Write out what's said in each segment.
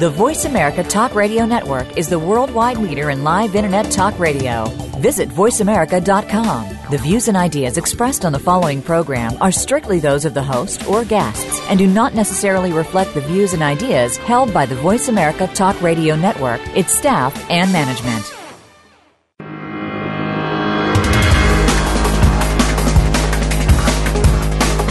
The Voice America Talk Radio Network is the worldwide leader in live Internet talk radio. Visit VoiceAmerica.com. The views and ideas expressed on the following program are strictly those of the host or guests and do not necessarily reflect the views and ideas held by the Voice America Talk Radio Network, its staff, and management.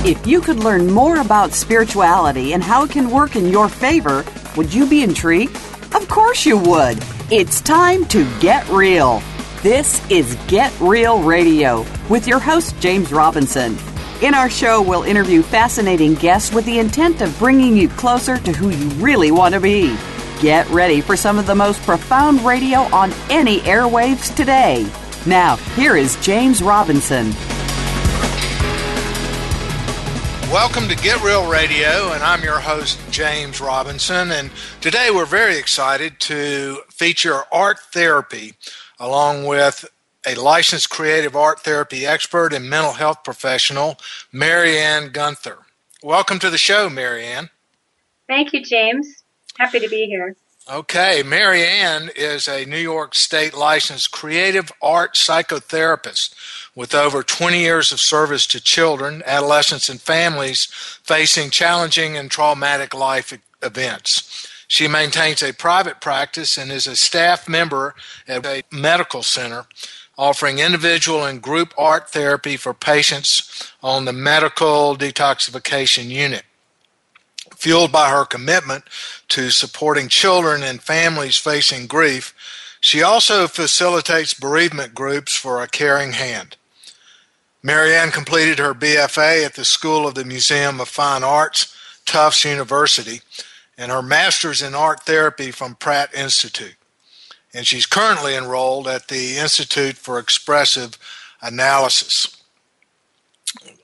If you could learn more about spirituality and how it can work in your favor, would you be intrigued? Of course you would. It's time to get real. This is Get Real Radio with your host, James Robinson. In our show, we'll interview fascinating guests with the intent of bringing you closer to who you really want to be. Get ready for some of the most profound radio on any airwaves today. Now, here is James Robinson. Welcome to Get Real Radio, and I'm your host, James Robinson. And today we're very excited to feature art therapy along with a licensed creative art therapy expert and mental health professional, Marianne Gunther. Welcome to the show, Marianne. Thank you, James. Happy to be here. Okay, Marianne is a New York State licensed creative art psychotherapist with over 20 years of service to children, adolescents, and families facing challenging and traumatic life events. She maintains a private practice and is a staff member at a medical center offering individual and group art therapy for patients on the medical detoxification unit. Fueled by her commitment to supporting children and families facing grief, she also facilitates bereavement groups for a caring hand. Marianne completed her BFA at the School of the Museum of Fine Arts, Tufts University, and her master's in art therapy from Pratt Institute. And she's currently enrolled at the Institute for Expressive Analysis.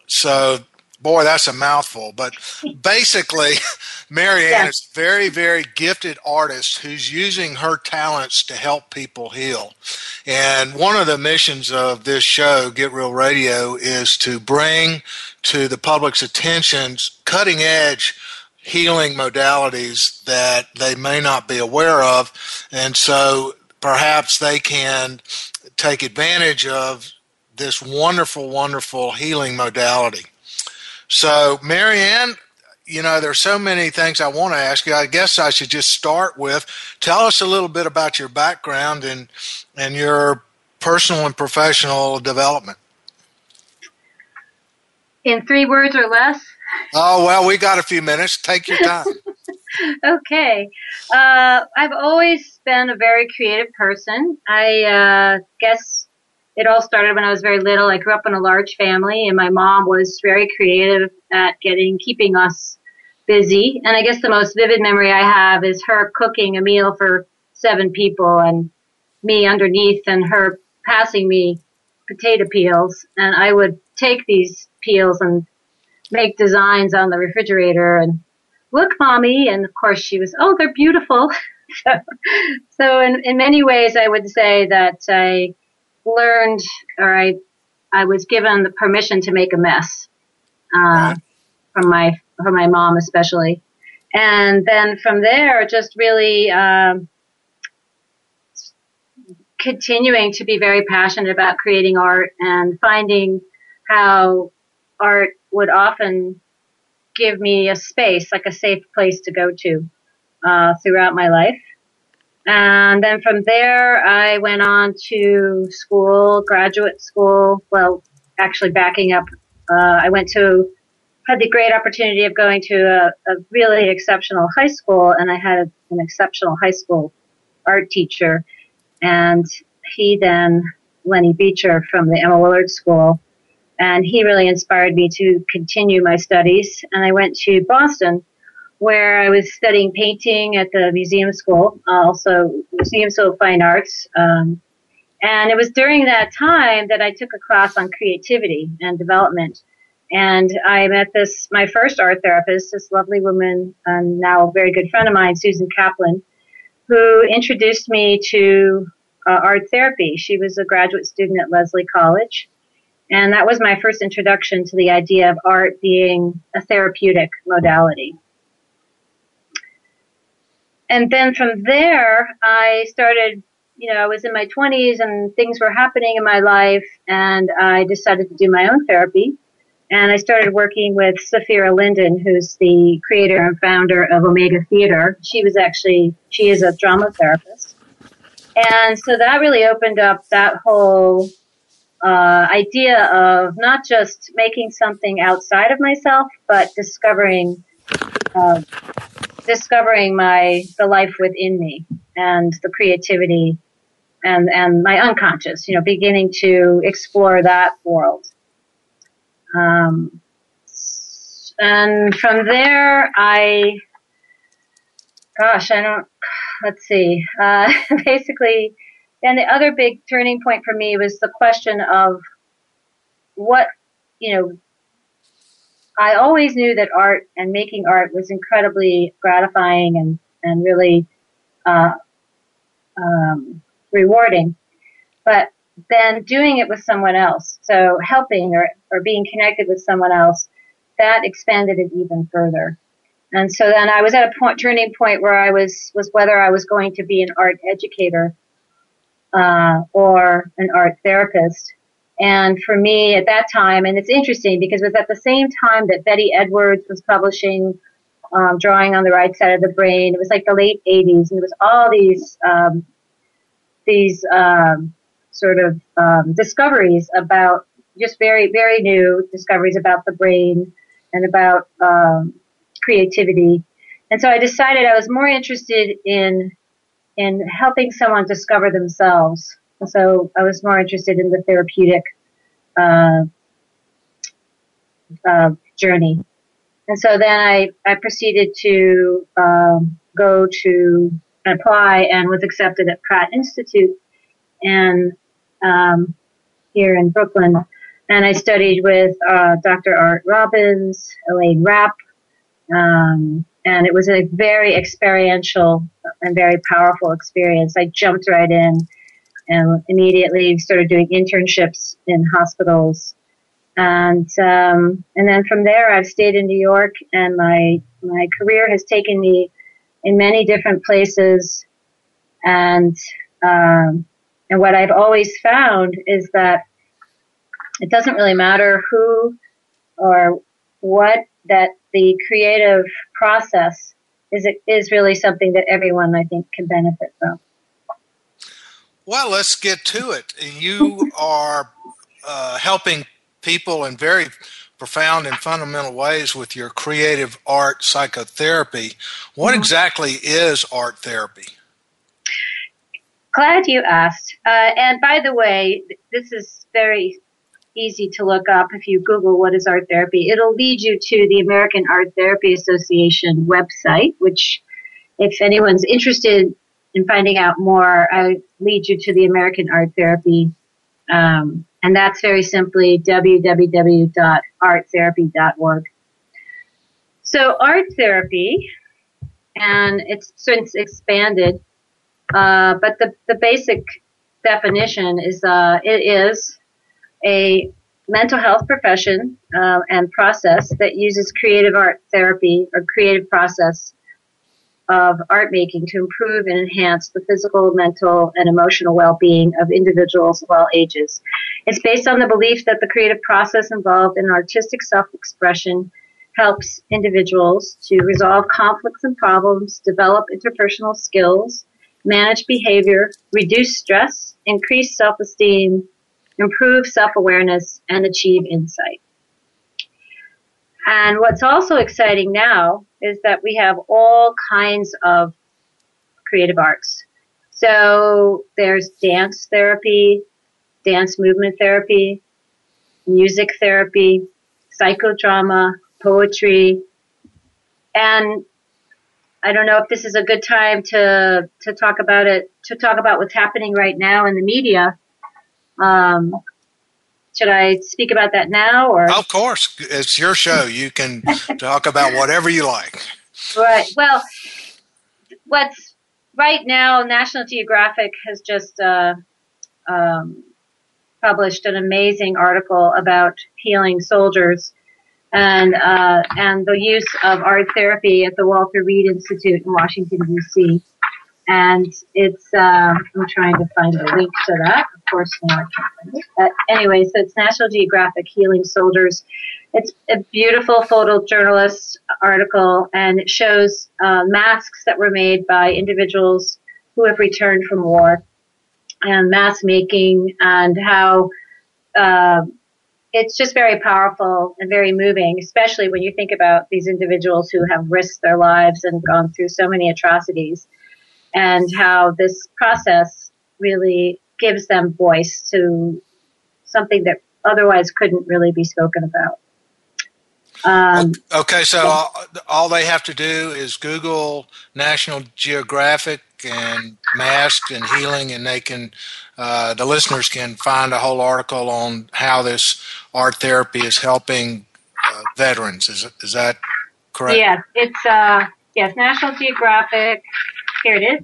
So, boy, that's a mouthful. But basically, Marianne yeah. is a very, very gifted artist who's using her talents to help people heal. And one of the missions of this show, Get Real Radio, is to bring to the public's attention cutting edge healing modalities that they may not be aware of. And so perhaps they can take advantage of this wonderful, wonderful healing modality. So, Marianne, you know, there's so many things I want to ask you. I guess I should just start with tell us a little bit about your background and and your personal and professional development. In three words or less. Oh well, we got a few minutes. Take your time. okay. Uh, I've always been a very creative person. I uh, guess it all started when I was very little. I grew up in a large family, and my mom was very creative at getting keeping us busy. And I guess the most vivid memory I have is her cooking a meal for seven people, and me underneath, and her passing me potato peels, and I would take these peels and make designs on the refrigerator and look, mommy. And of course she was, oh, they're beautiful. so, so in, in many ways, I would say that I learned or I, I was given the permission to make a mess, uh, from my, from my mom especially. And then from there, just really, um, continuing to be very passionate about creating art and finding how art would often give me a space, like a safe place to go to uh, throughout my life. And then from there, I went on to school, graduate school. Well, actually backing up, uh, I went to, had the great opportunity of going to a, a really exceptional high school and I had an exceptional high school art teacher. And he then, Lenny Beecher from the Emma Willard School, and he really inspired me to continue my studies. And I went to Boston, where I was studying painting at the museum school, also Museum School of Fine Arts. Um, and it was during that time that I took a class on creativity and development. And I met this, my first art therapist, this lovely woman, and now a very good friend of mine, Susan Kaplan, who introduced me to uh, art therapy. She was a graduate student at Lesley College. And that was my first introduction to the idea of art being a therapeutic modality. And then from there, I started, you know, I was in my 20s and things were happening in my life, and I decided to do my own therapy. And I started working with Saphira Linden, who's the creator and founder of Omega Theater. She was actually, she is a drama therapist. And so that really opened up that whole uh, idea of not just making something outside of myself, but discovering, uh, discovering my, the life within me and the creativity and, and my unconscious, you know, beginning to explore that world. Um, and from there, I, gosh, I don't, let's see, uh, basically, and the other big turning point for me was the question of what, you know, I always knew that art and making art was incredibly gratifying and, and really, uh, um, rewarding. But then doing it with someone else, so helping or, or being connected with someone else, that expanded it even further. And so then I was at a point, turning point where I was, was whether I was going to be an art educator, uh, or an art therapist. And for me at that time, and it's interesting because it was at the same time that Betty Edwards was publishing, um, drawing on the right side of the brain. It was like the late 80s and there was all these, um, these, um, sort of um, discoveries about just very, very new discoveries about the brain and about um, creativity. And so I decided I was more interested in in helping someone discover themselves. So I was more interested in the therapeutic uh, uh, journey. And so then I, I proceeded to um, go to apply and was accepted at Pratt Institute and um, here in Brooklyn. And I studied with uh, Dr. Art Robbins, Elaine Rapp, um, and it was a very experiential and very powerful experience. I jumped right in and immediately started doing internships in hospitals. And um, and then from there, I've stayed in New York, and my my career has taken me in many different places. And um, and what I've always found is that it doesn't really matter who or what that the creative process is is really something that everyone I think can benefit from. Well, let's get to it. And you are uh, helping people in very profound and fundamental ways with your creative art psychotherapy. What mm-hmm. exactly is art therapy? Glad you asked. Uh, and by the way, this is very easy to look up if you Google what is art therapy. It'll lead you to the American Art Therapy Association website, which if anyone's interested in finding out more, I lead you to the American Art Therapy. Um, and that's very simply www.arttherapy.org. So art therapy, and it's since expanded uh, but the, the basic definition is uh, it is a mental health profession uh, and process that uses creative art therapy or creative process of art making to improve and enhance the physical, mental, and emotional well-being of individuals of all ages. It's based on the belief that the creative process involved in artistic self-expression helps individuals to resolve conflicts and problems, develop interpersonal skills, manage behavior, reduce stress, increase self-esteem, improve self-awareness, and achieve insight. And what's also exciting now is that we have all kinds of creative arts. So there's dance therapy, dance movement therapy, music therapy, psychodrama, poetry, and I don't know if this is a good time to to talk about it to talk about what's happening right now in the media. Um, should I speak about that now or? Of course, it's your show. You can talk about whatever you like. Right. Well, what's right now, National Geographic has just uh, um, published an amazing article about healing soldiers and uh, and the use of art therapy at the Walter Reed Institute in Washington D.C. And it's uh, I'm trying to find a link to that. Of course, it. But anyway, so it's National Geographic Healing Soldiers. It's a beautiful photojournalist article, and it shows uh, masks that were made by individuals who have returned from war and mask making and how uh, it's just very powerful and very moving, especially when you think about these individuals who have risked their lives and gone through so many atrocities and how this process really gives them voice to something that otherwise couldn't really be spoken about. Um, okay, so yeah. all, all, they have to do is Google National Geographic and masks and healing, and they can uh, the listeners can find a whole article on how this art therapy is helping uh, veterans. Is is that correct? Yes, it's uh, yes National Geographic. Here it is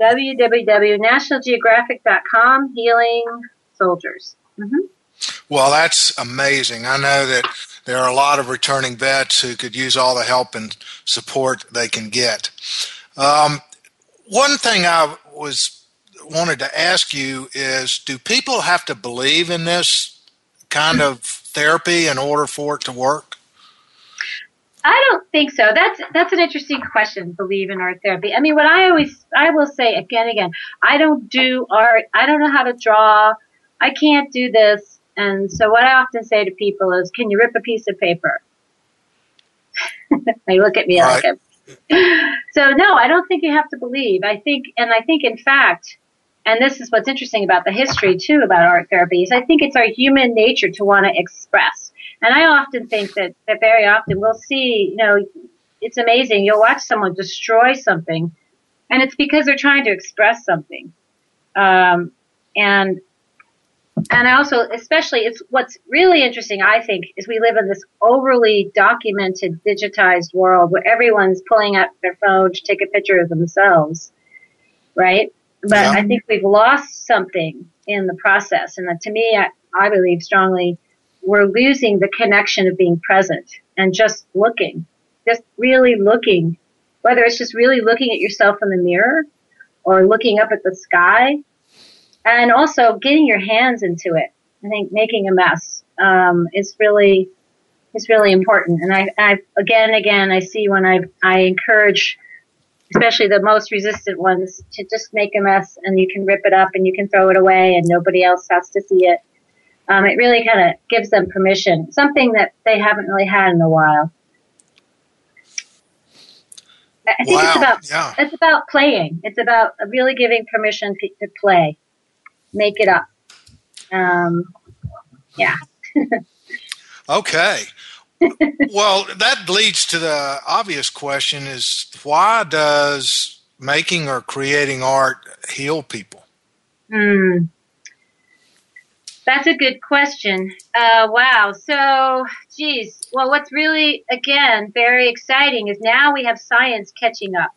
www.nationalgeographic.com healing soldiers. Mm-hmm. Well, that's amazing. I know that there are a lot of returning vets who could use all the help and support they can get. Um, one thing I was wanted to ask you is: Do people have to believe in this kind of therapy in order for it to work? I don't think so. That's that's an interesting question. Believe in art therapy. I mean, what I always I will say again and again. I don't do art. I don't know how to draw. I can't do this. And so, what I often say to people is, "Can you rip a piece of paper?" they look at me right. like so no, I don't think you have to believe. I think, and I think in fact, and this is what's interesting about the history too about art therapy is I think it's our human nature to want to express. And I often think that, that very often we'll see, you know, it's amazing. You'll watch someone destroy something and it's because they're trying to express something. Um, and and I also, especially, it's what's really interesting, I think, is we live in this overly documented, digitized world where everyone's pulling out their phone to take a picture of themselves, right? But yeah. I think we've lost something in the process. And to me, I, I believe strongly we're losing the connection of being present and just looking, just really looking, whether it's just really looking at yourself in the mirror or looking up at the sky and also getting your hands into it. I think making a mess um, is really is really important. And I, I again and again I see when I I encourage, especially the most resistant ones, to just make a mess and you can rip it up and you can throw it away and nobody else has to see it. Um, it really kind of gives them permission, something that they haven't really had in a while. I think wow. it's about yeah. it's about playing. It's about really giving permission to, to play make it up. Um, yeah. okay. well, that leads to the obvious question is why does making or creating art heal people? Hmm. That's a good question. Uh, wow. So, geez. Well, what's really, again, very exciting is now we have science catching up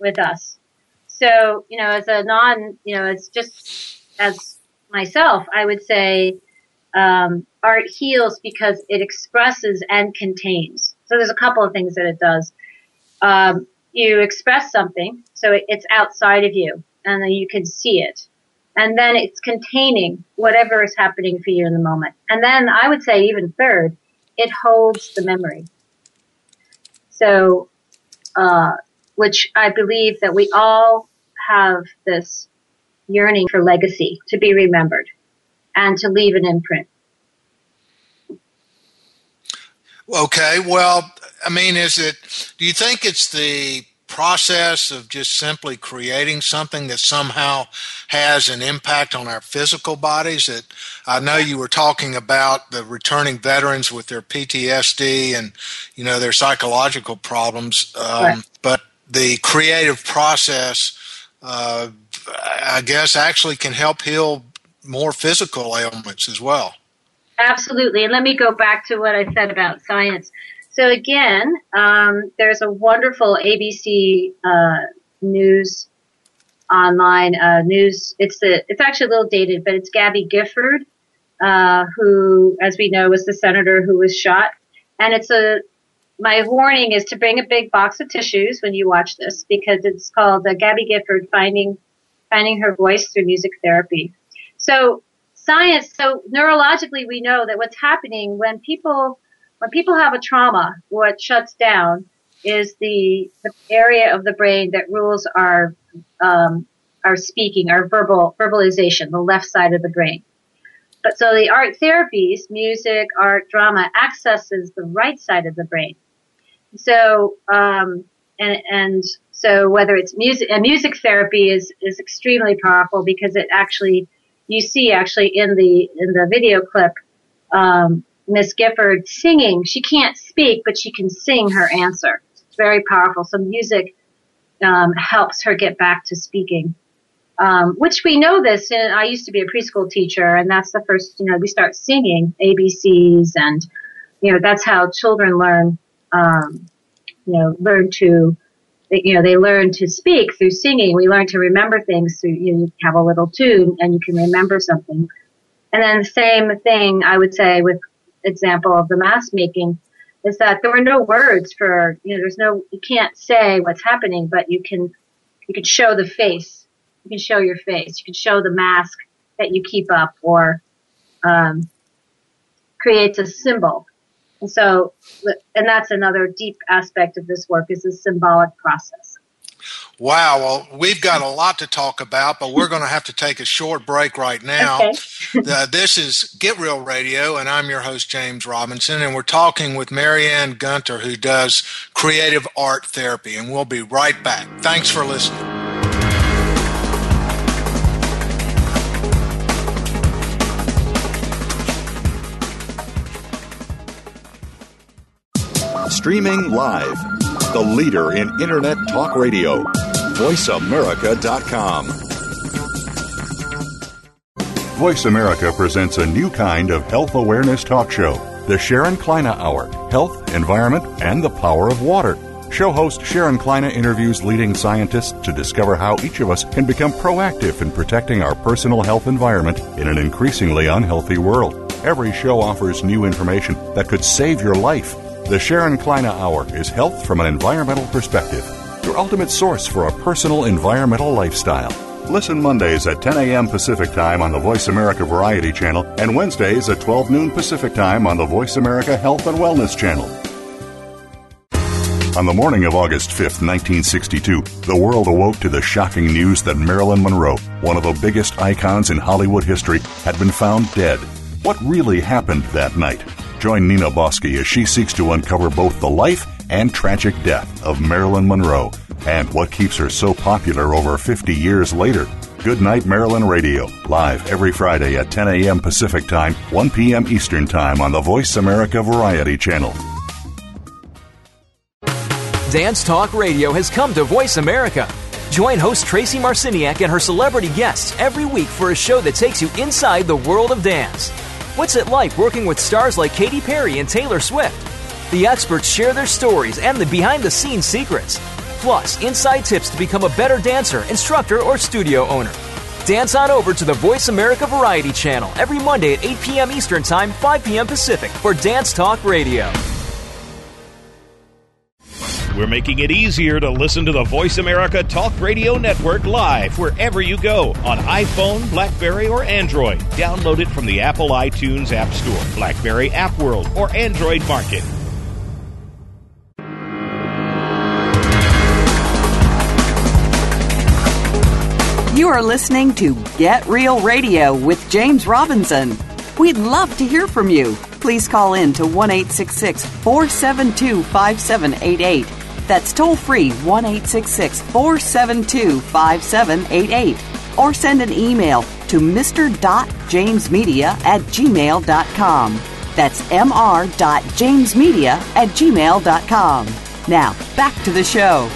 with us. So, you know, as a non, you know, it's just as myself, I would say um, art heals because it expresses and contains. So there's a couple of things that it does. Um, you express something, so it, it's outside of you, and then you can see it. And then it's containing whatever is happening for you in the moment. And then I would say even third, it holds the memory. So, uh, which I believe that we all have this yearning for legacy, to be remembered, and to leave an imprint. Okay, well, I mean, is it, do you think it's the process of just simply creating something that somehow has an impact on our physical bodies that I know you were talking about the returning veterans with their PTSD and you know their psychological problems um, right. but the creative process uh, I guess, actually can help heal more physical ailments as well. Absolutely. And let me go back to what I said about science. So again, um, there's a wonderful ABC uh, news online uh, news. It's the it's actually a little dated, but it's Gabby Gifford, uh, who, as we know, was the senator who was shot. And it's a my warning is to bring a big box of tissues when you watch this because it's called Gabby Gifford finding finding her voice through music therapy. So science, so neurologically, we know that what's happening when people when people have a trauma, what shuts down is the, the area of the brain that rules our um, our speaking, our verbal verbalization, the left side of the brain. But so the art therapies, music, art, drama, accesses the right side of the brain. So um, and and so whether it's music, and music therapy is is extremely powerful because it actually you see actually in the in the video clip um, Miss Gifford singing. She can't speak, but she can sing her answer. It's very powerful. So music um, helps her get back to speaking. Um, which we know this. And I used to be a preschool teacher, and that's the first. You know, we start singing ABCs, and you know that's how children learn. Um, you know, learn to. You know, they learn to speak through singing. We learn to remember things through. You, know, you have a little tune, and you can remember something. And then the same thing I would say with example of the mask making is that there were no words for, you know, there's no, you can't say what's happening, but you can, you can show the face. You can show your face. You can show the mask that you keep up or, um, creates a symbol. And so, and that's another deep aspect of this work is the symbolic process. Wow. Well, we've got a lot to talk about, but we're going to have to take a short break right now. Okay. uh, this is Get Real Radio, and I'm your host, James Robinson, and we're talking with Marianne Gunther, who does creative art therapy, and we'll be right back. Thanks for listening. Streaming live, the leader in Internet talk radio VoiceAmerica.com. Voice America presents a new kind of health awareness talk show, the Sharon Kleyne Hour Health, Environment, and the Power of Water. Show host Sharon Kleyne interviews leading scientists to discover how each of us can become proactive in protecting our personal health environment in an increasingly unhealthy world. Every show offers new information that could save your life. The Sharon Kleyne Hour is health from an environmental perspective your ultimate source for a personal environmental lifestyle. Listen Mondays at 10 a.m. Pacific Time on the Voice America Variety Channel and Wednesdays at 12 noon Pacific Time on the Voice America Health and Wellness Channel. On the morning of August 5, 1962, the world awoke to the shocking news that Marilyn Monroe, one of the biggest icons in Hollywood history, had been found dead. What really happened that night? Join Nina Bosky as she seeks to uncover both the life and tragic death of Marilyn Monroe and what keeps her so popular over 50 years later. Good Night Marilyn Radio, live every Friday at 10 a.m. Pacific Time, 1 p.m. Eastern Time on the Voice America Variety Channel. Dance Talk Radio has come to Voice America. Join host Tracy Marciniak and her celebrity guests every week for a show that takes you inside the world of dance. What's it like working with stars like Katy Perry and Taylor Swift? The experts share their stories and the behind the scenes secrets, plus inside tips to become a better dancer, instructor, or studio owner. Dance on over to the Voice America Variety Channel every Monday at 8 p.m. Eastern Time, 5 p.m. Pacific for Dance Talk Radio. We're making it easier to listen to the Voice America Talk Radio Network live wherever you go on iPhone, Blackberry, or Android. Download it from the Apple iTunes App Store, Blackberry App World, or Android Market. You are listening to Get Real Radio with James Robinson. We'd love to hear from you. Please call in to 1 472 5788. That's toll free 1 472 5788. Or send an email to mr.jamesmedia at gmail.com. That's mr.jamesmedia at gmail.com. Now, back to the show.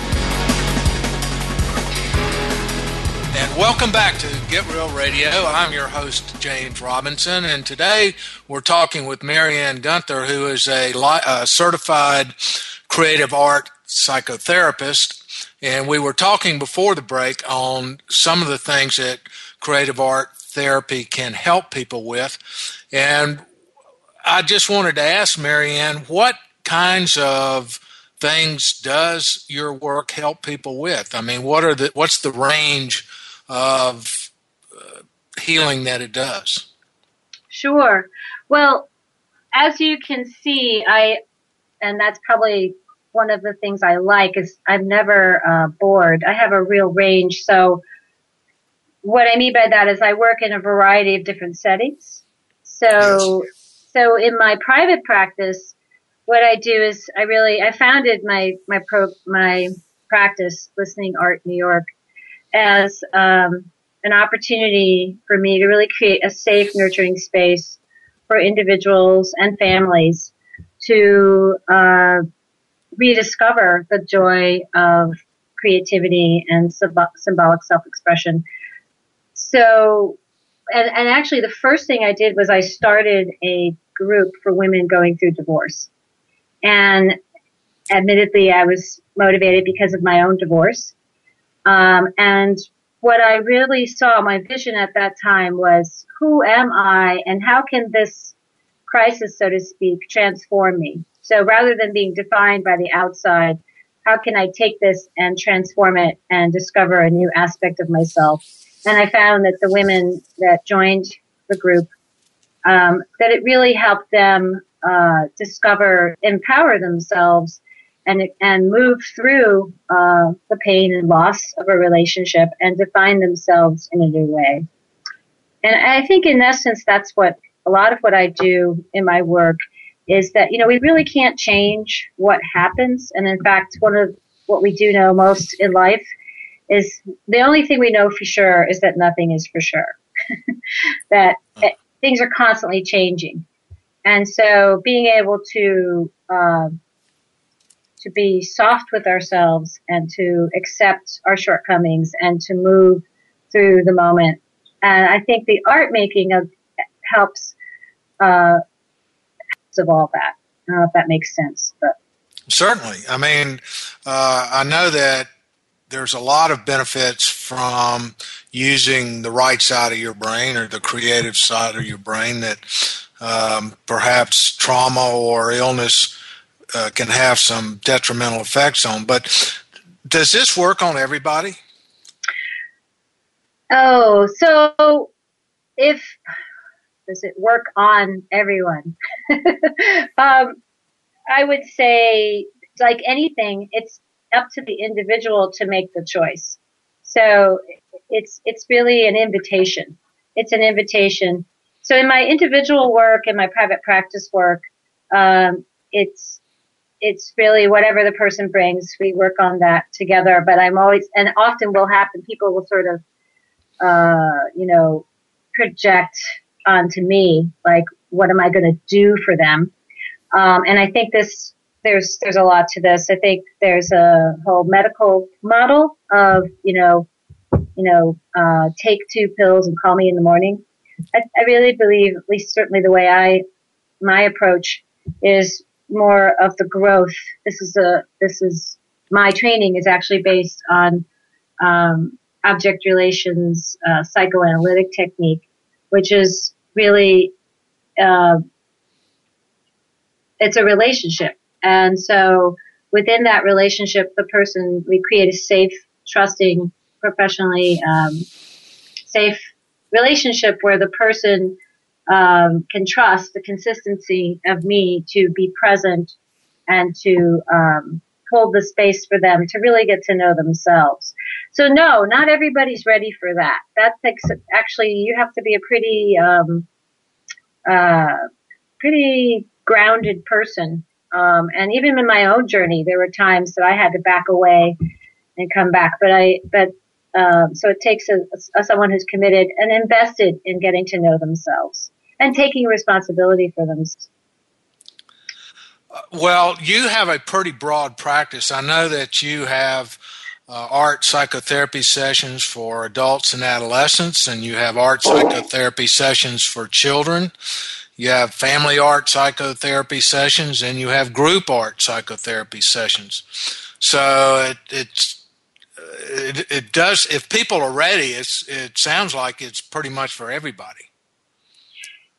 And welcome back to Get Real Radio. I'm your host, James Robinson, and today we're talking with Marianne Gunther, who is a, a uh, certified creative art psychotherapist And we were talking before the break on some of the things that creative art therapy can help people with. And I just wanted to ask Marianne, what kinds of things does your work help people with? I mean, what are the what's the range of uh, healing that it does? Sure. Well, as you can see, I and that's probably one of the things I like is I'm never uh, bored. I have a real range. So what I mean by that is I work in a variety of different settings. So, so in my private practice, what I do is I really, I founded my, my pro, my practice, Listening Art New York, as, um, an opportunity for me to really create a safe, nurturing space for individuals and families to, uh, rediscover the joy of creativity and symbolic self-expression. So, and, and actually the first thing I did was I started a group for women going through divorce. And admittedly, I was motivated because of my own divorce. Um, and what I really saw, my vision at that time was, who am I and how can this crisis, so to speak, transform me? So rather than being defined by the outside, how can I take this and transform it and discover a new aspect of myself? And I found that the women that joined the group, um, that it really helped them uh, discover, empower themselves, and and move through uh, the pain and loss of a relationship and define themselves in a new way. And I think, in essence, that's what a lot of what I do in my work is that, you know, we really can't change what happens. And in fact, one of what we do know most in life is the only thing we know for sure is that nothing is for sure. that things are constantly changing. And so being able to, uh, to be soft with ourselves and to accept our shortcomings and to move through the moment. And I think the art making of helps uh, of all that. I don't know if that makes sense, but certainly. I mean, uh, I know that there's a lot of benefits from using the right side of your brain or the creative side of your brain that um, perhaps trauma or illness uh, can have some detrimental effects on. But does this work on everybody? Oh, so if does it work on everyone? um, I would say, like anything, it's up to the individual to make the choice. So it's it's really an invitation. It's an invitation. So in my individual work and my private practice work, um, it's it's really whatever the person brings. We work on that together. But I'm always and often will happen. People will sort of, uh, you know, project onto me, like what am I going to do for them? Um, and I think this there's there's a lot to this. I think there's a whole medical model of you know you know uh, take two pills and call me in the morning. I, I really believe, at least certainly the way I my approach is more of the growth. This is a this is my training is actually based on um, object relations uh, psychoanalytic technique, which is really uh, it's a relationship, and so within that relationship, the person we create a safe, trusting, professionally um, safe relationship where the person um, can trust the consistency of me to be present and to um, hold the space for them to really get to know themselves. So no, not everybody's ready for that. That takes actually you have to be a pretty um, uh, pretty grounded person. Um, and even in my own journey, there were times that I had to back away and come back. But I, but um, so it takes a, a, someone who's committed and invested in getting to know themselves and taking responsibility for themselves. Well, you have a pretty broad practice. I know that you have uh, art psychotherapy sessions for adults and adolescents, and you have art psychotherapy sessions for children. You have family art psychotherapy sessions, and you have group art psychotherapy sessions. So it, it's it, it does. If people are ready, it's it sounds like it's pretty much for everybody.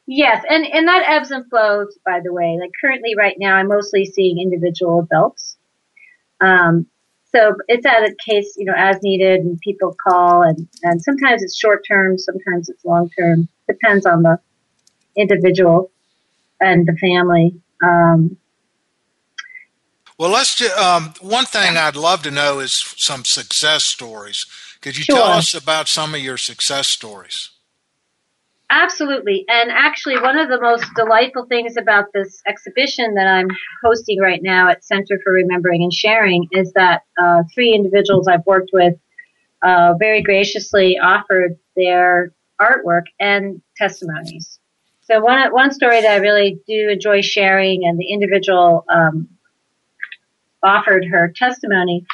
Yes, and and that ebbs and flows. By the way, like currently, right now, I'm mostly seeing individual adults. Um, so it's at a case, you know, as needed, and people call, and and sometimes it's short term, sometimes it's long term. Depends on the individual and the family. Um, well, let's. Ju- um, one thing I'd love to know is some success stories. Could you Sure. tell us about some of your success stories? Absolutely. And actually, one of the most delightful things about this exhibition that I'm hosting right now at Center for Remembering and Sharing is that uh, three individuals I've worked with uh, very graciously offered their artwork and testimonies. So one one story that I really do enjoy sharing, and the individual um, offered her testimony,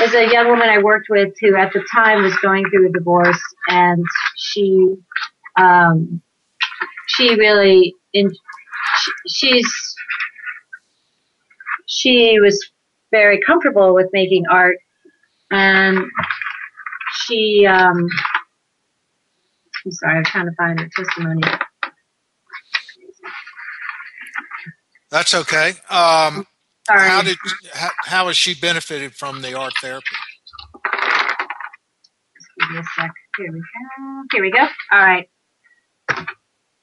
is a young woman I worked with who, at the time, was going through a divorce, and she um, she really in, she, she's she was very comfortable with making art and she um I'm sorry, I'm trying to find her testimony. That's okay. Um, Sorry. how did how, how has she benefited from the art therapy? Give me a sec. Here we go. Here we go. All right.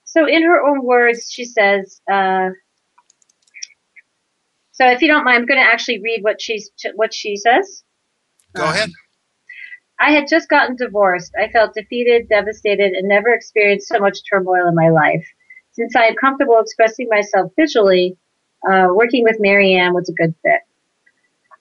So, in her own words, she says, uh, "So, if you don't mind, I'm going to actually read what she's what she says." Go Um, ahead. I had just gotten divorced. I felt defeated, devastated, and never experienced so much turmoil in my life. Since I am comfortable expressing myself visually, uh, working with Marianne was a good fit.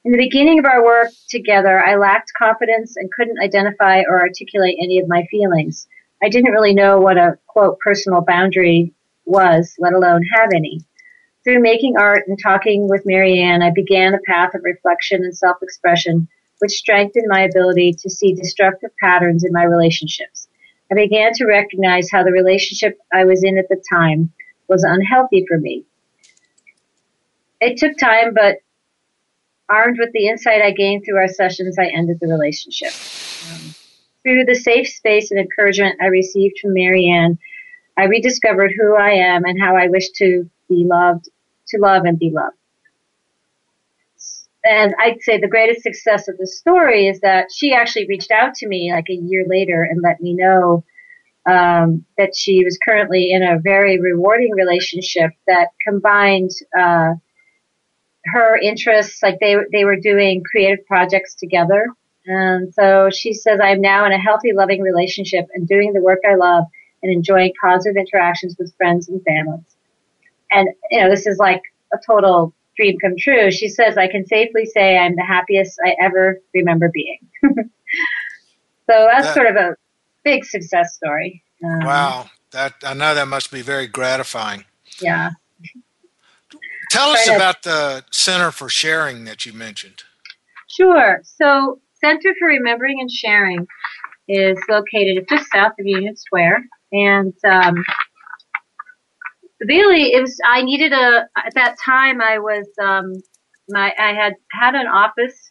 In the beginning of our work together, I lacked confidence and couldn't identify or articulate any of my feelings. I didn't really know what a quote personal boundary was, let alone have any. Through making art and talking with Marianne, I began a path of reflection and self-expression, which strengthened my ability to see destructive patterns in my relationships. I began to recognize how the relationship I was in at the time was unhealthy for me. It took time, but armed with the insight I gained through our sessions, I ended the relationship. Um, through the safe space and encouragement I received from Marianne, I rediscovered who I am and how I wish to be loved, to love and be loved. And I'd say the greatest success of the story is that she actually reached out to me like a year later and let me know um, that she was currently in a very rewarding relationship that combined uh, her interests, like they they were doing creative projects together. And so she says, I'm now in a healthy, loving relationship and doing the work I love and enjoying positive interactions with friends and families. And, you know, this is like a total dream come true. She says, I can safely say I'm the happiest I ever remember being. so that's That- sort of a big success story. Um, Wow, that I know that must be very gratifying. Yeah. Tell us about the Center for Sharing that you mentioned. Sure. So Center for Remembering and Sharing is located just south of Union Square, and um, really, it was. I needed a. At that time, I was. Um, my I had had an office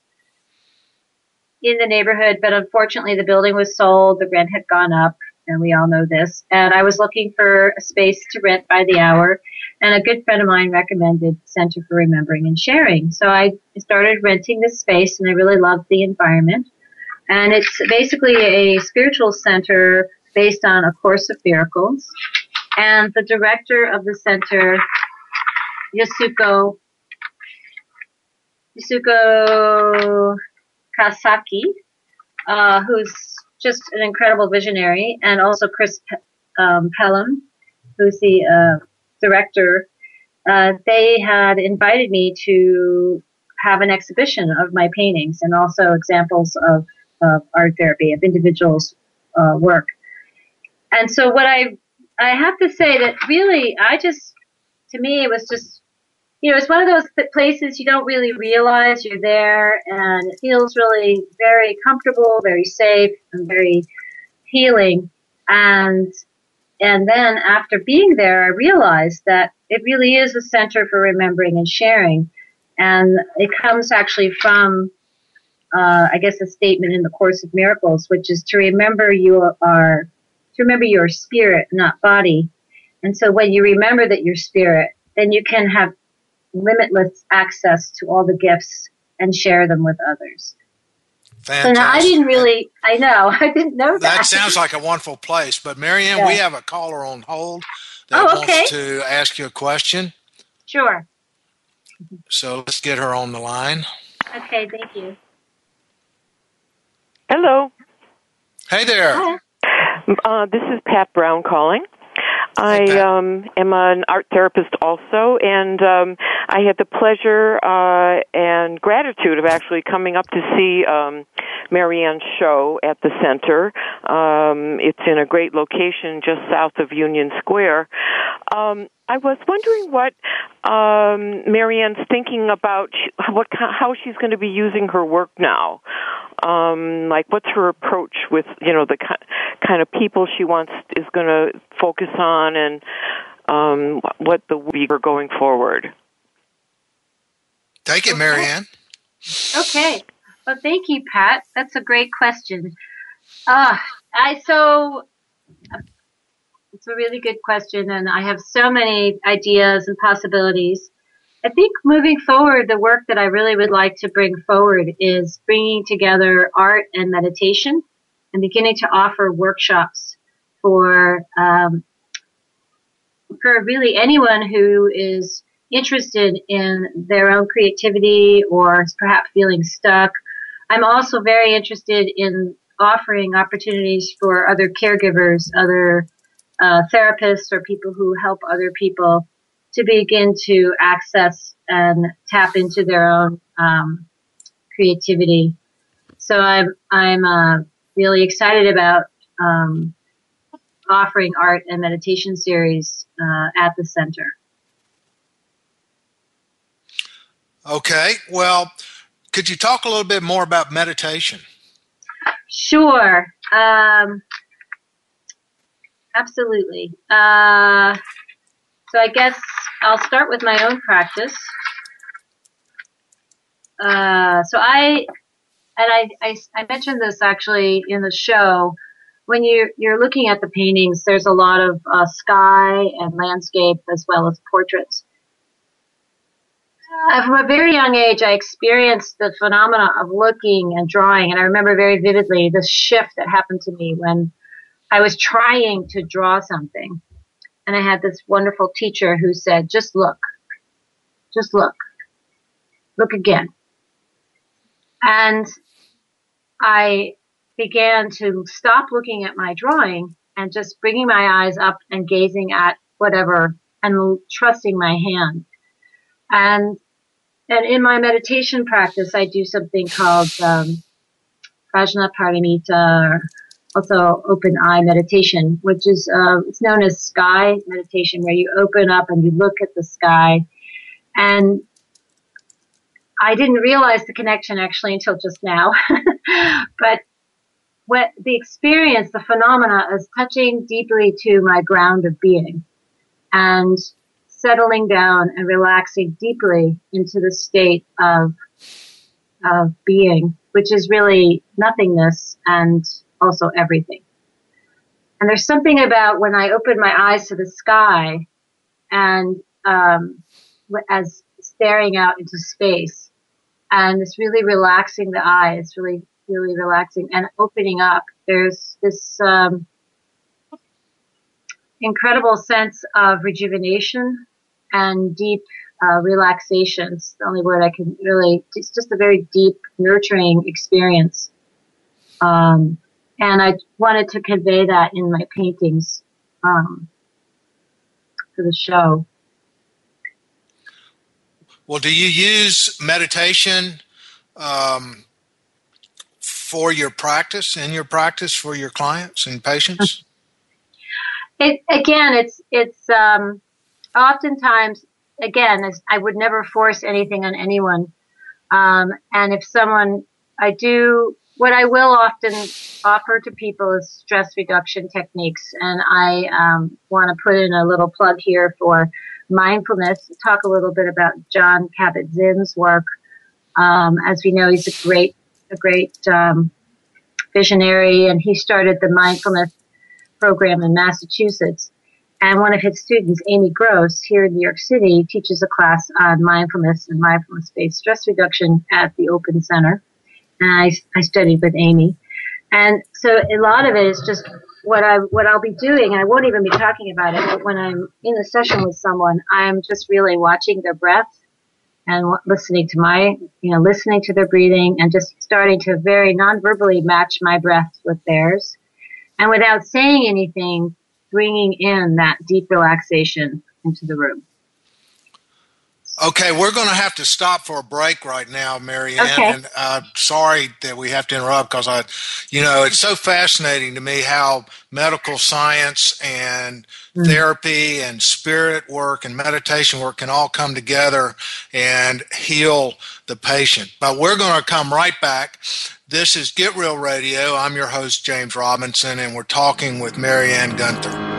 in the neighborhood, but unfortunately, the building was sold. The rent had gone up, and we all know this. And I was looking for a space to rent by the hour. And a good friend of mine recommended Center for Remembering and Sharing. So I started renting this space and I really loved the environment. And it's basically a spiritual center based on A Course of Miracles. And the director of the center, Yasuko, Yasuko Kasaki, uh, who's just an incredible visionary, and also Chris um, Pelham, who's the uh, director, uh, they had invited me to have an exhibition of my paintings and also examples of, of art therapy of individuals' uh, work. And so, what I I have to say that really, I just to me it was just you know it's one of those th- places you don't really realize you're there, and it feels really very comfortable, very safe, and very healing. And and then after being there, I realized that it really is a center for remembering and sharing. And it comes actually from uh, I guess, a statement in the Course of Miracles, which is to remember you are, to remember your spirit, not body. And so when you remember that you're spirit, then you can have limitless access to all the gifts and share them with others. Fantastic. So I didn't really, I know, I didn't know that. That sounds like a wonderful place. But Marianne, yeah. we have a caller on hold that oh, okay. wants to ask you a question. Sure. So let's get her on the line. Okay, thank you. Hello. Hey there. Hi. Uh, this is Pat Brown calling. I um, am an art therapist also, and um, I had the pleasure uh, and gratitude of actually coming up to see um, Marianne's show at the center. Um, it's in a great location just south of Union Square. Um, I was wondering what um, Marianne's thinking about what how she's going to be using her work now. Um, like, what's her approach with you know the kind of people she wants is going to focus on, and um, what the week are going forward. Take it, Marianne. Okay. Well, thank you, Pat. That's a great question. Uh, I so it's a really good question, and I have so many ideas and possibilities. I think moving forward, the work that I really would like to bring forward is bringing together art and meditation and beginning to offer workshops for, um, for really anyone who is interested in their own creativity or is perhaps feeling stuck. I'm also very interested in offering opportunities for other caregivers, other uh, therapists or people who help other people to begin to access and tap into their own um, creativity. So I'm I'm uh, really excited about um, offering art and meditation series uh, at the center. Okay, well, could you talk a little bit more about meditation? Sure. Um, absolutely. Uh, so I guess I'll start with my own practice. Uh, so I, and I, I, I, mentioned this actually in the show. When you, you're looking at the paintings, there's a lot of uh, sky and landscape as well as portraits. Uh, from a very young age, I experienced the phenomena of looking and drawing, and I remember very vividly the shift that happened to me when I was trying to draw something. And I had this wonderful teacher who said, just look, just look, look again. And I began to stop looking at my drawing and just bringing my eyes up and gazing at whatever and trusting my hand. And and in my meditation practice, I do something called um, Prajnaparamita, also open eye meditation, which is uh, it's known as sky meditation, where you open up and you look at the sky. And I didn't realize the connection actually until just now, but what the experience, the phenomena, is touching deeply to my ground of being, and settling down and relaxing deeply into the state of of being, which is really nothingness and also everything. And there's something about when I open my eyes to the sky and um, as staring out into space, and it's really relaxing the eye. It's really, really relaxing and opening up. There's this um, incredible sense of rejuvenation and deep uh, relaxation. It's the only word I can really. It's just a very deep, nurturing experience. Um, and I wanted to convey that in my paintings um, for the show. Well, do you use meditation um, for your practice, in your practice for your clients and patients? It, again, it's it's um, oftentimes again I would never force anything on anyone, um, and if someone I do what I will often offer to people is stress reduction techniques, and I um, want to put in a little plug here for mindfulness. Talk a little bit about Jon Kabat-Zinn's work. Um, as we know, he's a great a great um, visionary, and he started the mindfulness program in Massachusetts. And one of his students, Amy Gross, here in New York City, teaches a class on mindfulness and mindfulness-based stress reduction at the Open Center. And I, I studied with Amy. And so a lot of it is just what I what I'll be doing. I won't even be talking about it, but when I'm in a session with someone, I'm just really watching their breath and listening to my, you know, listening to their breathing and just starting to very non-verbally match my breath with theirs. And without saying anything, bringing in that deep relaxation into the room. Okay, we're going to have to stop for a break right now, Marianne. Okay. And uh, sorry that we have to interrupt because I, you know, it's so fascinating to me how medical science and mm. therapy and spirit work and meditation work can all come together and heal the patient. But we're going to come right back. This is Get Real Radio. I'm your host, James Robinson, and we're talking with Marianne Gunther.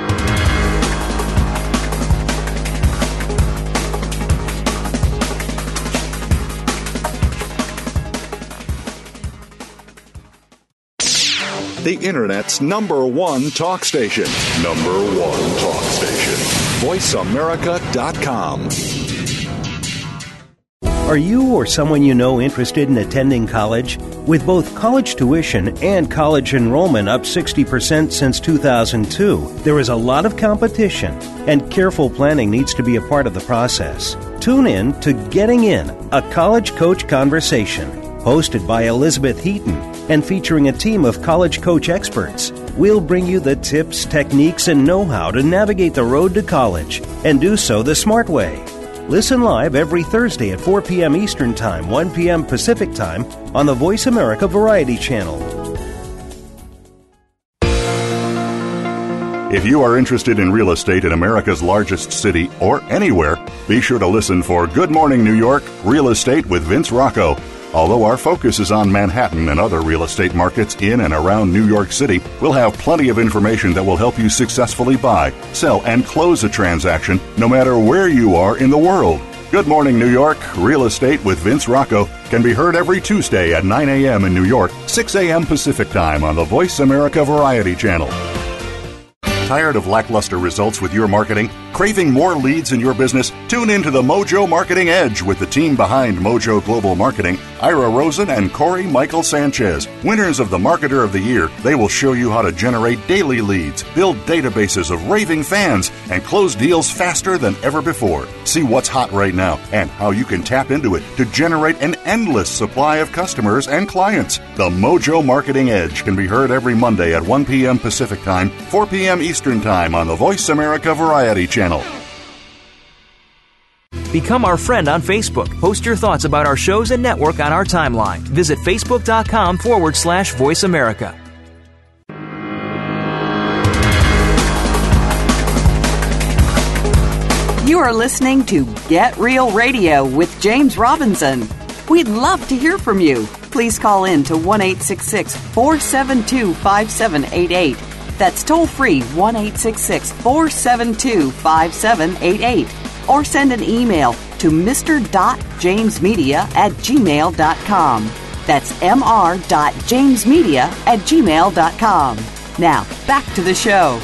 The Internet's number one talk station. Number one talk station. VoiceAmerica.com. Are you or someone you know interested in attending college? With both college tuition and college enrollment up 60% since 2002, there is a lot of competition, and careful planning needs to be a part of the process. Tune in to Getting In, a college coach conversation, hosted by Elizabeth Heaton and featuring a team of college coach experts. We'll bring you the tips, techniques, and know how to navigate the road to college and do so the smart way. Listen live every Thursday at 4 p.m. Eastern Time, 1 p.m. Pacific Time on the Voice America Variety Channel. If you are interested in real estate in America's largest city or anywhere, be sure to listen for Good Morning New York Real Estate with Vince Rocco Although our focus is on Manhattan and other real estate markets in and around New York City, we'll have plenty of information that will help you successfully buy, sell, and close a transaction no matter where you are in the world. Good Morning New York, Real Estate with Vince Rocco can be heard every Tuesday at 9 a.m. in New York, 6 a.m. Pacific Time on the Voice America Variety Channel. Tired of lackluster results with your marketing? Craving more leads in your business? Tune in to the Mojo Marketing Edge with the team behind Mojo Global Marketing, Ira Rosen and Corey Michael Sanchez. Winners of the Marketer of the Year, they will show you how to generate daily leads, build databases of raving fans, and close deals faster than ever before. See what's hot right now and how you can tap into it to generate an endless supply of customers and clients. The Mojo Marketing Edge can be heard every Monday at 1 p.m. Pacific Time, 4 p.m. Eastern Eastern Time on the Voice America Variety Channel. Become our friend on Facebook. Post your thoughts about our shows and network on our timeline. Visit facebook.com forward slash voice America. You are listening to Get Real Radio with James Robinson. We'd love to hear from you. Please call in to 1 472 5788 that's toll free 1 472 5788. Or send an email to mr.jamesmedia at gmail.com. That's mr.jamesmedia at gmail.com. Now, back to the show.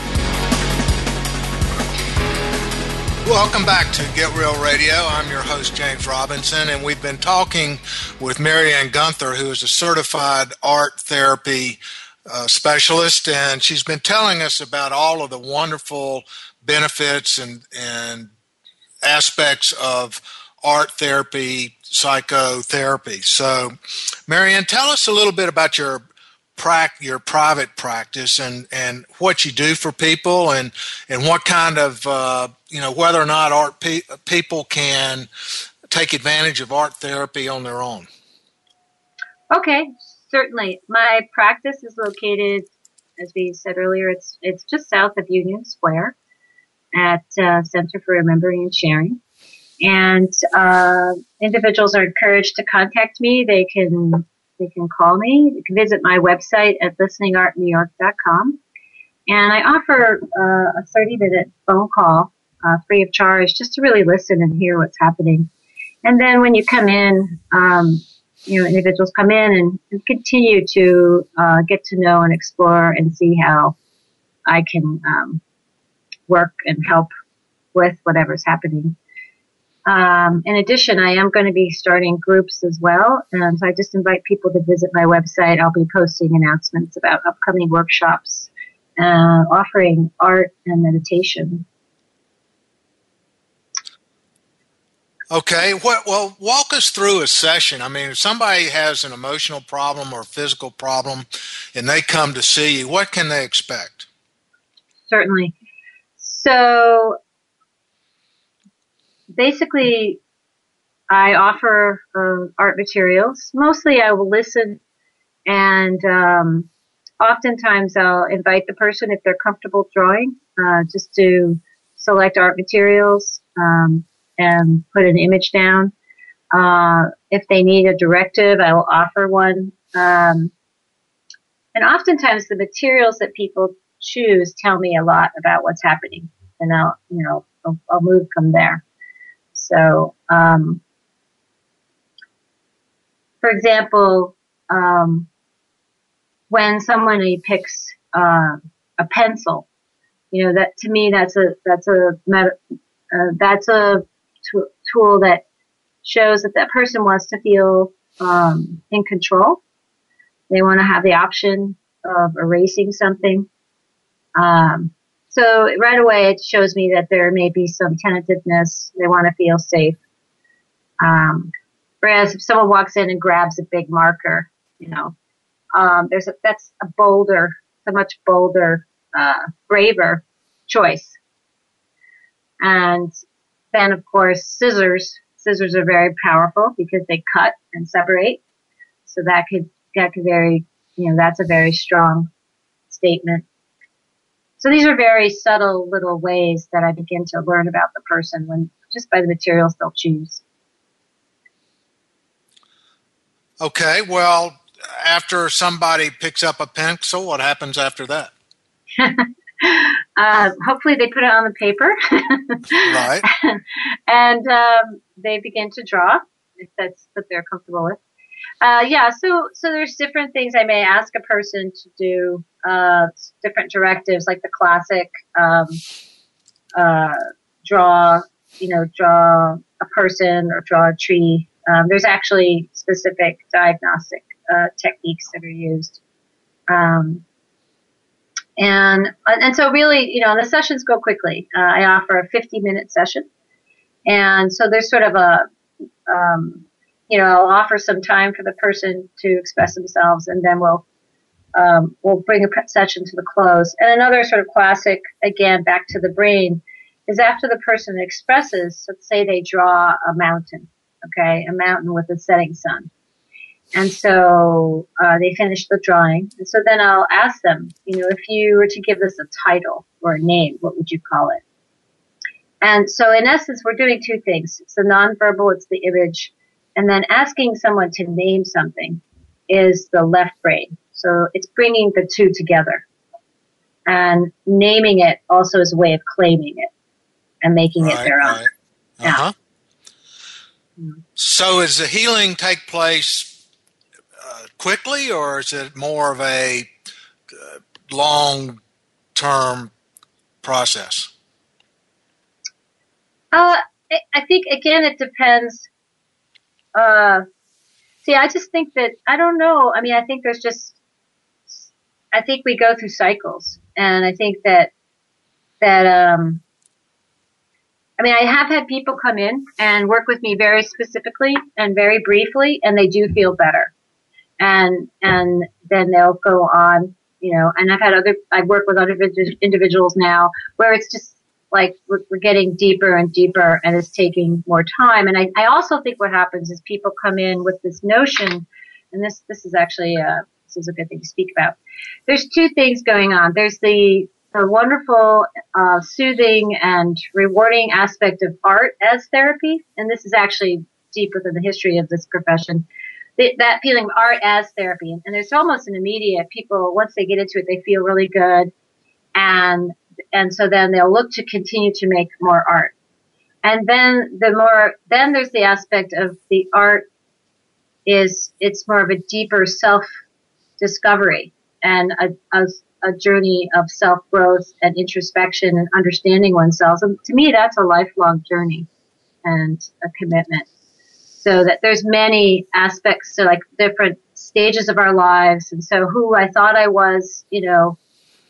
Welcome back to Get Real Radio. I'm your host, James Robinson, and we've been talking with Marianne Gunther, who is a certified art therapy uh, specialist, and she's been telling us about all of the wonderful benefits and and aspects of art therapy, psychotherapy. So, Marianne, tell us a little bit about your your private practice and and what you do for people and and what kind of uh, you know whether or not art pe- people can take advantage of art therapy on their own. Okay, certainly. My practice is located, as we said earlier, it's it's just south of Union Square at uh, Center for Remembering and Sharing. And uh, individuals are encouraged to contact me. They can they can call me. They can visit my website at listeningartnewyork.com. And I offer uh, a 30 minute phone call uh, free of charge just to really listen and hear what's happening. And then when you come in, um, you know, individuals come in and, continue to uh, get to know and explore and see how I can um, work and help with whatever's happening. Um, in addition, I am going to be starting groups as well, and so I just invite people to visit my website. I'll be posting announcements about upcoming workshops, uh, offering art and meditation Okay, well, walk us through a session. I mean, if somebody has an emotional problem or a physical problem and they come to see you, what can they expect? Certainly. So basically, I offer uh, art materials. Mostly, I will listen, and um, oftentimes I'll invite the person if they're comfortable drawing, uh, just to select art materials. Um, and put an image down. Uh, if they need a directive, I will offer one. Um, and oftentimes the materials that people choose tell me a lot about what's happening, and I'll, you know, I'll, I'll move from there. So, um, for example, um, when someone picks uh, a pencil, you know that to me that's a that's a uh, that's a tool that shows that that person wants to feel um, in control. They want to have the option of erasing something. Um, so right away, it shows me that there may be some tentativeness. They want to feel safe. Um, whereas if someone walks in and grabs a big marker, you know, um, there's a, that's a bolder, a much bolder, uh, braver choice. And then, of course, scissors. Scissors are very powerful because they cut and separate. So that could, that could very, you know, that's a very strong statement. So these are very subtle little ways that I begin to learn about the person when just by the materials they'll choose. Okay, well, after somebody picks up a pencil, what happens after that? Uh, hopefully, they put it on the paper. right. and um, they begin to draw if that's what they're comfortable with. Uh, yeah, so so there's different things I may ask a person to do, uh, different directives like the classic um, uh, draw, you know, draw a person or draw a tree. Um, there's actually specific diagnostic uh, techniques that are used. Um, and, and so really, you know, the sessions go quickly. Uh, I offer a 50 minute session. And so there's sort of a, um, you know, I'll offer some time for the person to express themselves and then we'll, um, we'll bring a session to the close. And another sort of classic, again, back to the brain, is after the person expresses, let's say they draw a mountain, okay, a mountain with a setting sun. And so uh, they finish the drawing. And so then I'll ask them, you know, if you were to give this a title or a name, what would you call it? And so in essence, we're doing two things. It's the nonverbal, it's the image. And then asking someone to name something is the left brain. So it's bringing the two together. And naming it also is a way of claiming it and making right, it their own. Right. Uh-huh. Yeah. So does the healing take place quickly, or is it more of a uh, long term process? Uh, I think again it depends. Uh, see, I just think that I don't know. I mean, I think there's just I think we go through cycles, and I think that that um, I mean, I have had people come in and work with me very specifically and very briefly, and they do feel better and and then they'll go on, you know. And I've had other, I work with other individuals now where it's just like we're, we're getting deeper and deeper, and it's taking more time. And I, I also think what happens is people come in with this notion, and this this is actually a, uh, this is a good thing to speak about. There's two things going on. There's the the wonderful, uh, soothing and rewarding aspect of art as therapy, and this is actually deep within the history of this profession that feeling of art as therapy. And there's almost an immediate people, once they get into it, they feel really good. And, and so then they'll look to continue to make more art. And then the more, then there's the aspect of the art is it's more of a deeper self discovery and a, a, a journey of self growth and introspection and understanding oneself. And to me, that's a lifelong journey and a commitment. So that there's many aspects to like different stages of our lives. And so who I thought I was, you know,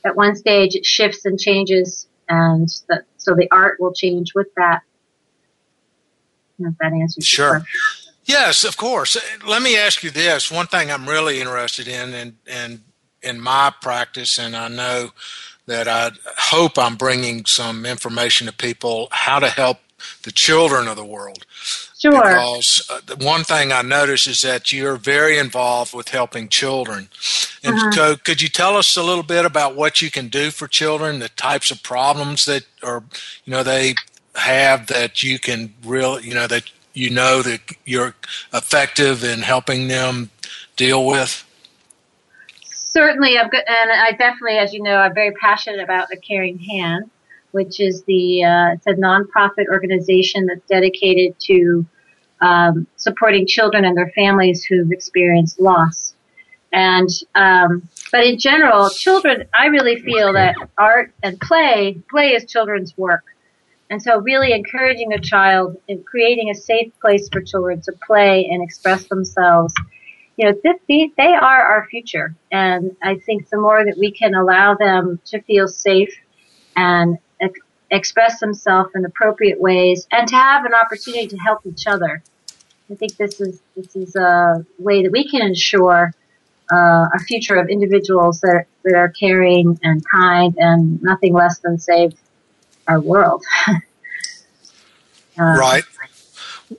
at one stage it shifts and changes and the, so the art will change with that. If that answers sure. Yes, of course. Let me ask you this. One thing I'm really interested in and, and in my practice, and I know that I hope I'm bringing some information to people how to help the children of the world. Sure. Because uh, the one thing I notice is that you're very involved with helping children. And uh-huh. so, could you tell us a little bit about what you can do for children, the types of problems that are, you know, they have that you can really, you know, that you know that you're effective in helping them deal with? Certainly, I've got, and I definitely, as you know, I'm very passionate about the Caring Hand, which is the uh, it's a nonprofit organization that's dedicated to um, supporting children and their families who've experienced loss. And um, but in general, children, I really feel that art and play, play is children's work. And so really encouraging a child and creating a safe place for children to play and express themselves you know, they, they are our future. And I think the more that we can allow them to feel safe and ex- express themselves in appropriate ways and to have an opportunity to help each other. I think this is, this is a way that we can ensure uh, a future of individuals that are, that are caring and kind and nothing less than save our world. um, right.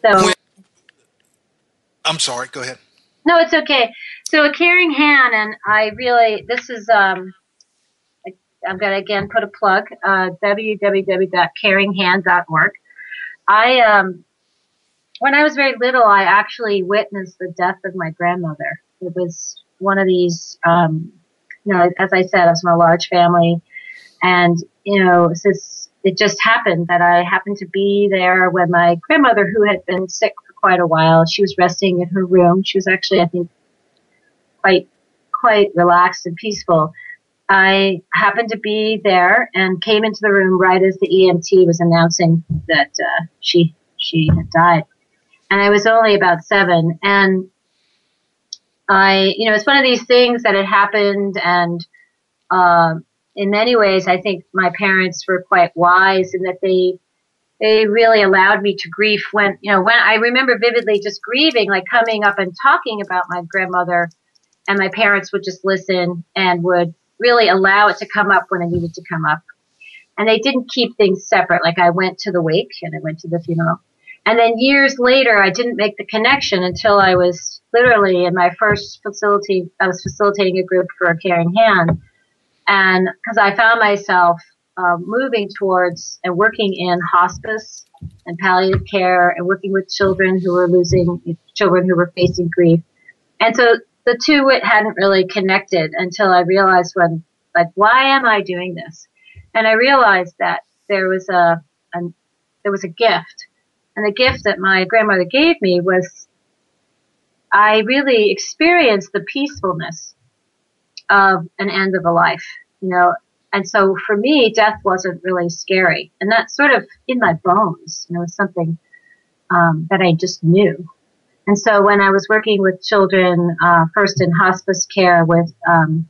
So, I'm sorry. Go ahead. No, it's okay. So a caring hand, and I really this is um, I'm going to again put a plug uh, www.caringhand.org. I um, when I was very little, I actually witnessed the death of my grandmother. It was one of these, um, you know, as I said, I was from a large family, and you know, just, it just happened that I happened to be there when my grandmother, who had been sick for quite a while. She was resting in her room. She was actually, I think, quite, quite relaxed and peaceful. I happened to be there and came into the room right as the EMT was announcing that uh, she she had died, and I was only about seven. And I, you know, it's one of these things that had happened, and uh, in many ways, I think my parents were quite wise in that they they really allowed me to grieve when, you know, when I remember vividly just grieving, like coming up and talking about my grandmother and my parents would just listen and would really allow it to come up when it needed to come up. And they didn't keep things separate. Like I went to the wake and I went to the funeral. And then years later, I didn't make the connection until I was literally in my first facility. I was facilitating a group for a caring hand. And because I found myself um, moving towards and working in hospice and palliative care and working with children who were losing children who were facing grief. And so the two hadn't really connected until I realized when like why am I doing this? And I realized that there was a, a there was a gift. And the gift that my grandmother gave me was I really experienced the peacefulness of an end of a life. You know, and so for me, death wasn't really scary. And that's sort of in my bones. You know, something um, that I just knew. And so when I was working with children, uh, first in hospice care with, um,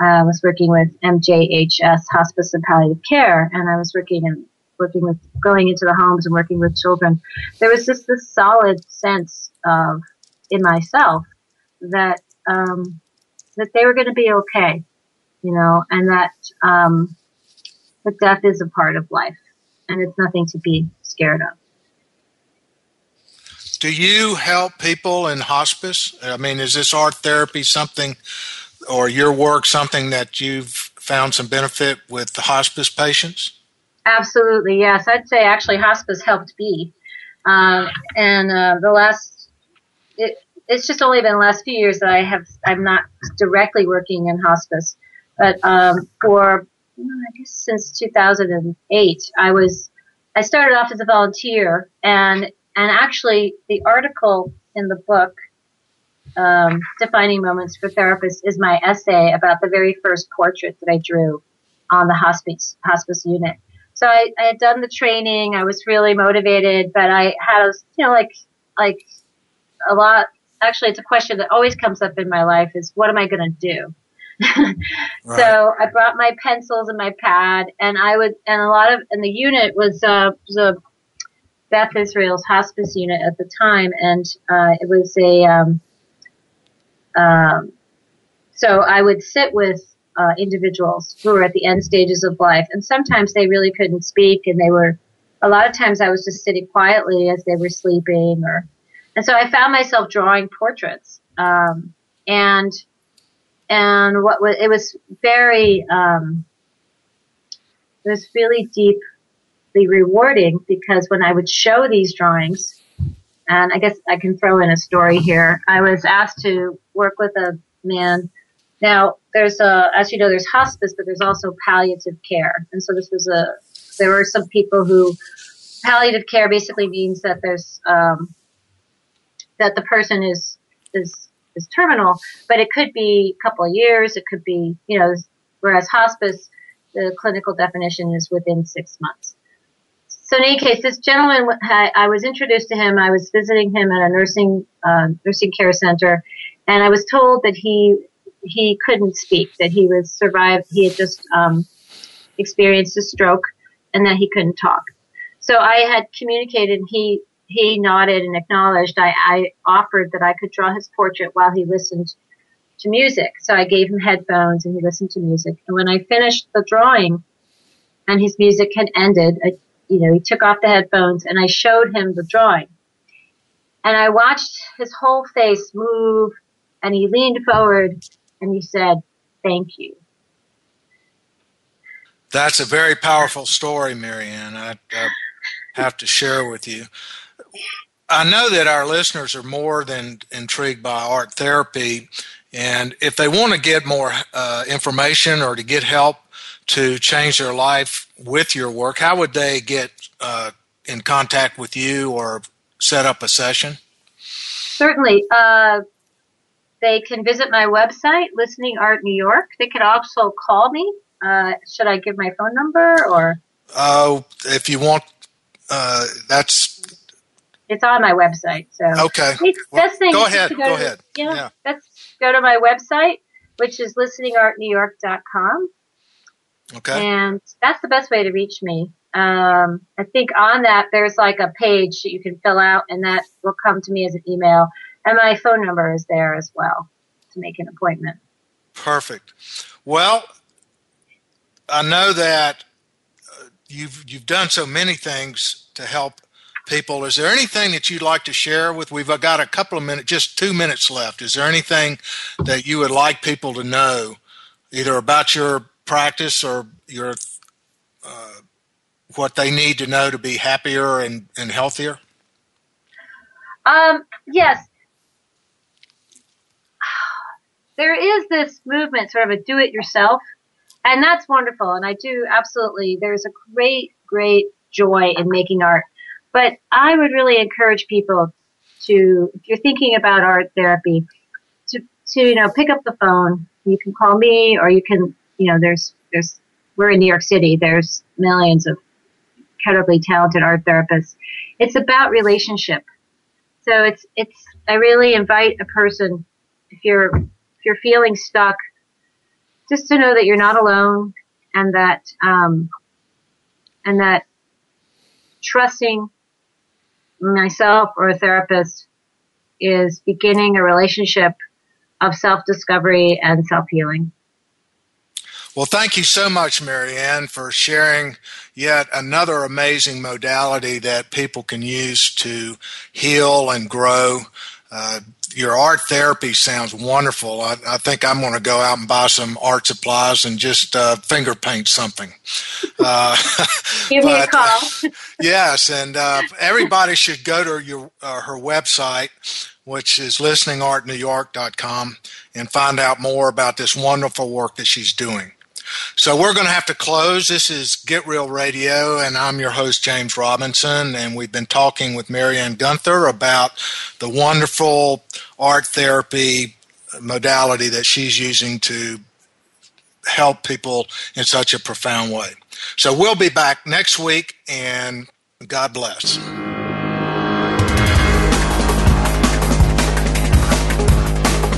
I was working with MJHS, Hospice and Palliative Care, and I was working and working with, going into the homes and working with children. There was just this solid sense of, in myself, that, um, that they were going to be okay you know, and that um, that death is a part of life, and it's nothing to be scared of. Do you help people in hospice? I mean, is this art therapy something, or your work something that you've found some benefit with the hospice patients? Absolutely, yes. I'd say actually hospice helped me, um, and uh, the last it, it's just only been the last few years that I have I'm not directly working in hospice, but um, for I guess since 2008, I was I started off as a volunteer, and and actually the article in the book um, defining moments for therapists is my essay about the very first portrait that I drew on the hospice hospice unit. So I, I had done the training. I was really motivated, but I had, you know, like like a lot. Actually, it's a question that always comes up in my life: is what am I going to do? right. So I brought my pencils and my pad, and I would, and a lot of, and the unit was uh, was a Beth Israel's hospice unit at the time, and uh, it was a. Um, um, so I would sit with uh, individuals who were at the end stages of life, and sometimes they really couldn't speak, and they were. A lot of times I was just sitting quietly as they were sleeping, or, and so I found myself drawing portraits, um, and and what was it was very um, it was really deeply rewarding because when I would show these drawings, and I guess I can throw in a story here. I was asked to work with a man now, there's a, as you know, there's hospice, but there's also palliative care. And so this was a, there were some people who, palliative care basically means that there's, um, that the person is, is, is terminal, but it could be a couple of years. It could be, you know, whereas hospice, the clinical definition is within six months. So in any case, this gentleman, I was introduced to him. I was visiting him at a nursing, uh, nursing care center, and I was told that he he couldn't speak, that he was survived, he had just um, experienced a stroke, and that he couldn't talk. So I had communicated. He he nodded and acknowledged. I, I offered that I could draw his portrait while he listened to music. So I gave him headphones and he listened to music. And when I finished the drawing, and his music had ended, I, you know, he took off the headphones and I showed him the drawing. And I watched his whole face move and he leaned forward and he said, Thank you. That's a very powerful story, Marianne. I, I have to share with you. I know that our listeners are more than intrigued by art therapy, and if they want to get more uh, information or to get help to change their life with your work, how would they get uh, in contact with you or set up a session? Certainly. Uh, they can visit my website, Listening Art New York. They can also call me. Uh, should I give my phone number or? Uh, if you want, uh, that's. It's on my website. So okay. Well, thing go ahead. Go, go to, ahead. Yeah, yeah. Let's go to my website, which is listeningartnewyork.com. Okay. And that's the best way to reach me. Um, I think on that there's like a page that you can fill out, and that will come to me as an email. And my phone number is there as well to make an appointment. Perfect. Well, I know that uh, you've you've done so many things to help people. Is there anything that you'd like to share with? We've got a couple of minutes, just two minutes left. Is there anything that you would like people to know, either about your practice or your uh, what they need to know to be happier and, and healthier? Um, yes, there is this movement, sort of a do it yourself, and that's wonderful. And I do absolutely, there's a great, great joy in making art. But I would really encourage people to, if you're thinking about art therapy, to, to, you know, pick up the phone. You can call me or you can, you know, there's, there's, we're in New York City. There's millions of incredibly talented art therapists. It's about relationship. So it's, it's, I really invite a person, if you're you're feeling stuck, just to know that you're not alone and that, um, and that trusting myself or a therapist is beginning a relationship of self discovery and self healing. Well, thank you so much, Marianne, for sharing yet another amazing modality that people can use to heal and grow. Uh, your art therapy sounds wonderful. I, I think I'm going to go out and buy some art supplies and just uh, finger paint something. Uh, Give but, me a call. yes, and uh, everybody should go to your uh, her website, which is listeningartnewyork.com, and find out more about this wonderful work that she's doing. So we're going to have to close. This is Get Real Radio, and I'm your host, James Robinson. And we've been talking with Marianne Gunther about the wonderful art therapy modality that she's using to help people in such a profound way. So we'll be back next week, and God bless.